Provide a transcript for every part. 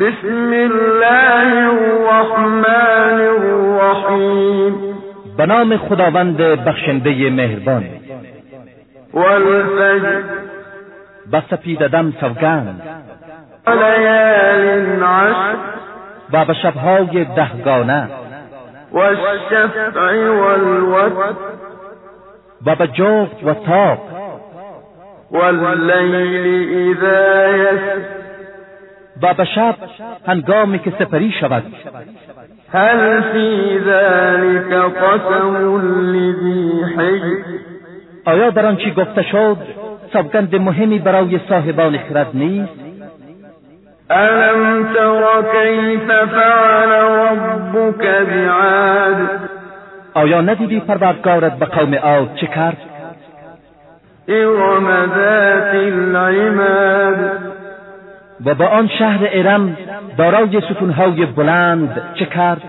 بسم الله الرحمن الرحیم به نام خداوند بخشنده مهربان. والفجر. به سپیددم سوگند. وليال عشر. و به شبهای دهگانه. والشفع والوتر. و به جفت و تاق والليل إذا يسر و به شب هنگامی که سپری شود. هل في ذلك قسم حجر آیا در آنچه گفته شد سوگند مهمی برای صاحبان خرد نیست؟ ألم تر كيف فعل ربك بعاد؟ آیا ندیدی پروردگارت به قوم عاد چه کرد؟ إرم ذات العماد. و با آن شهر ارم دارای ستونهای بلند چه کرد؟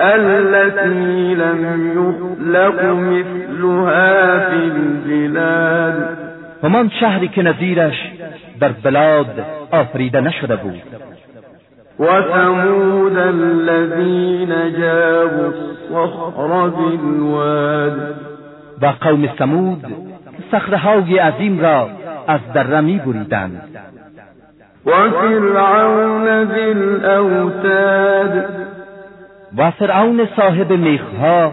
التي لم يخلق مثلها في البلاد. همان شهری که نظیرش در بلاد آفریده نشده بود. وثمود الذين جابوا الصخر بالواد. و قوم سمود صخرههای عظیم را از دره می بریدند و فرعون صاحب میخها.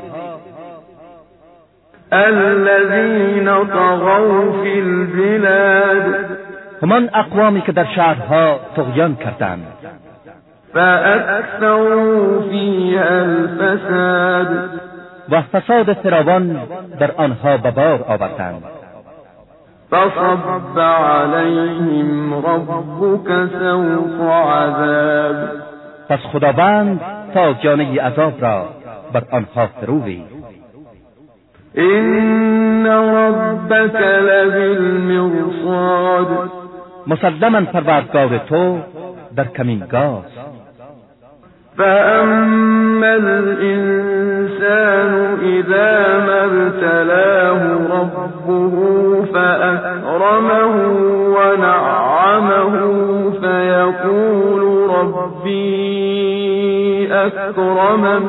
الذين طغوا في البلاد. همان اقوامی که در شهرها طغیان کردند. فأكثروا فيها الفساد. و فساد فراوان در آنها به بار آوردند. فصب عليهم ربك سوط عذاب. پس خداوند تاجانه عذاب را بر آنها ریخت إن ربك لبالمرصاد. مسلما پروردگار تو در کمینگاه فأما الإنسان إذا ما ابتلاه ربه فأكرمه ونعمه فيقول ربي أكرمن.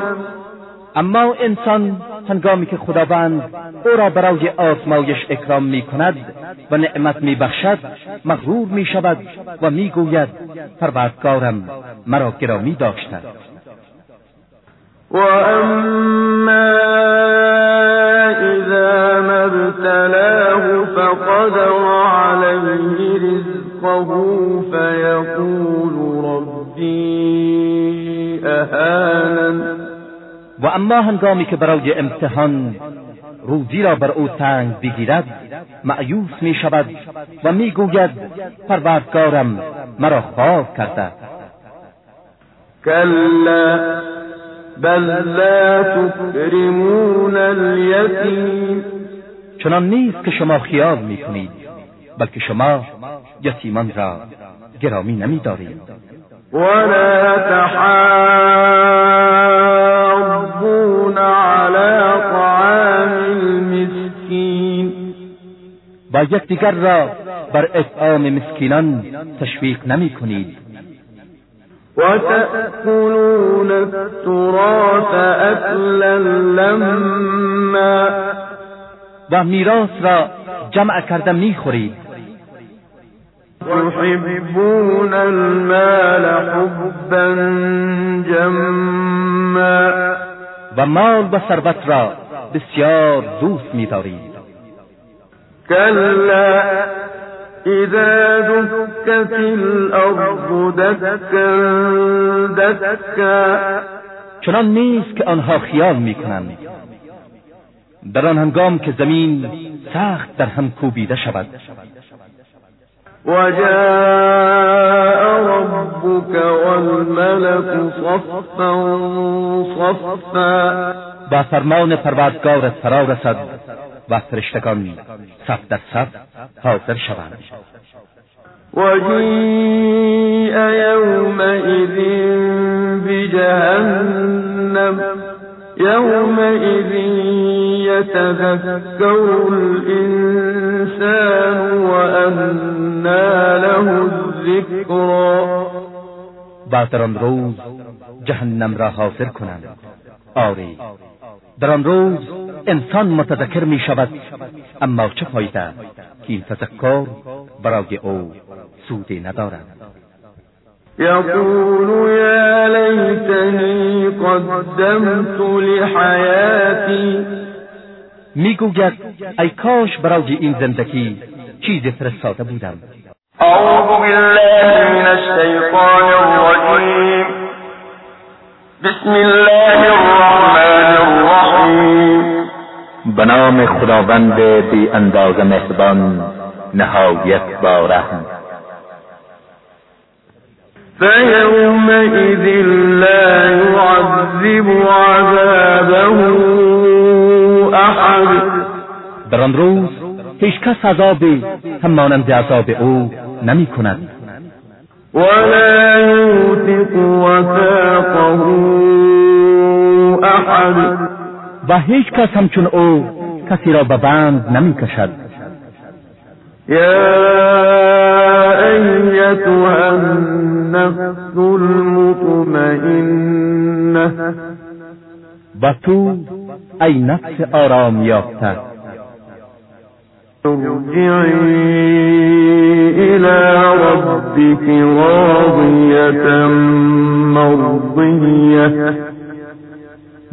اما انسان هنگامی که خداوند او را برای آزمایش اکرام می کند و نعمت می بخشد مغرور می شود و می گوید پروردگارم مرا گرامی داشته وأما إذا و اما هنگامی که برای امتحان روزی را بر او تنگ بگیرد معیوس می شود و می گوید پروردگارم مرا خواه کرده. كلا بل لا تكرمون اليتيم چنان نیست که شما خیال می کنید بلکه شما یتیمان را گرامی نمی دارید ولا تحاضون یکدیگر را بر اطعام مسکینان تشویق نمی کنید. وتأكلون التراث أكلا لما و میراث را جمع کرده می خورید. تحبون المال حبا جما و مال و ثروت را بسیار دوست می دارید. كلا إذا دكت الأرض دكا دكا. چنان نیست که آنها خیال می کنند در آن هنگام که زمین سخت در هم کوبیده شود. وجاء ربك والملك صفا صفا. با فرمان پروردگارت فرا رسد. و فرشتگان صف در صف حاضر شوند. وجيء يومئذ بجهنم يومئذ يتذكر الإنسان وأنى له الذكرى و در آن روز جهنم را حاضر کنند. آری در آن روز انسان متذکر می شود اما چه فایده که این تذکر برای او سودی ندارد. یقول یا لیتنی قدمت لحیاتی. می‌گوید ای کاش برای این زندگی چیزی فرستاده بودم. اعوذ بالله من الشیطان الرجیم. بسم الله به نام خداوند بی اندازه مهربان نهایت با رحم. فيومئذ لا يعذب عذابه احد. در آن روز هیچ کس عذابی همانند عذاب او نمی کند. ولا یوثق وثاقه احد. و هیچ کس همچون او کسی را به بند نمی کشد یا ایتها النفس المطمئنه. و تو ای نفس آرام یافته. ارجعی الى ربك راضیة مرضیه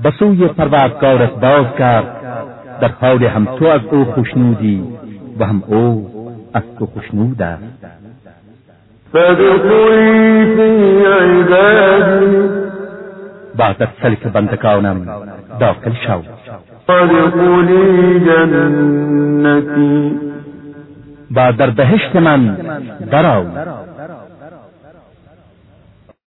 به سوی پروردگارت باز کرد. در حال هم تو از او خوشنودی و هم او از تو خوشنود است. بعد از سلک بندگانم داخل شو. و در بهشت من درآی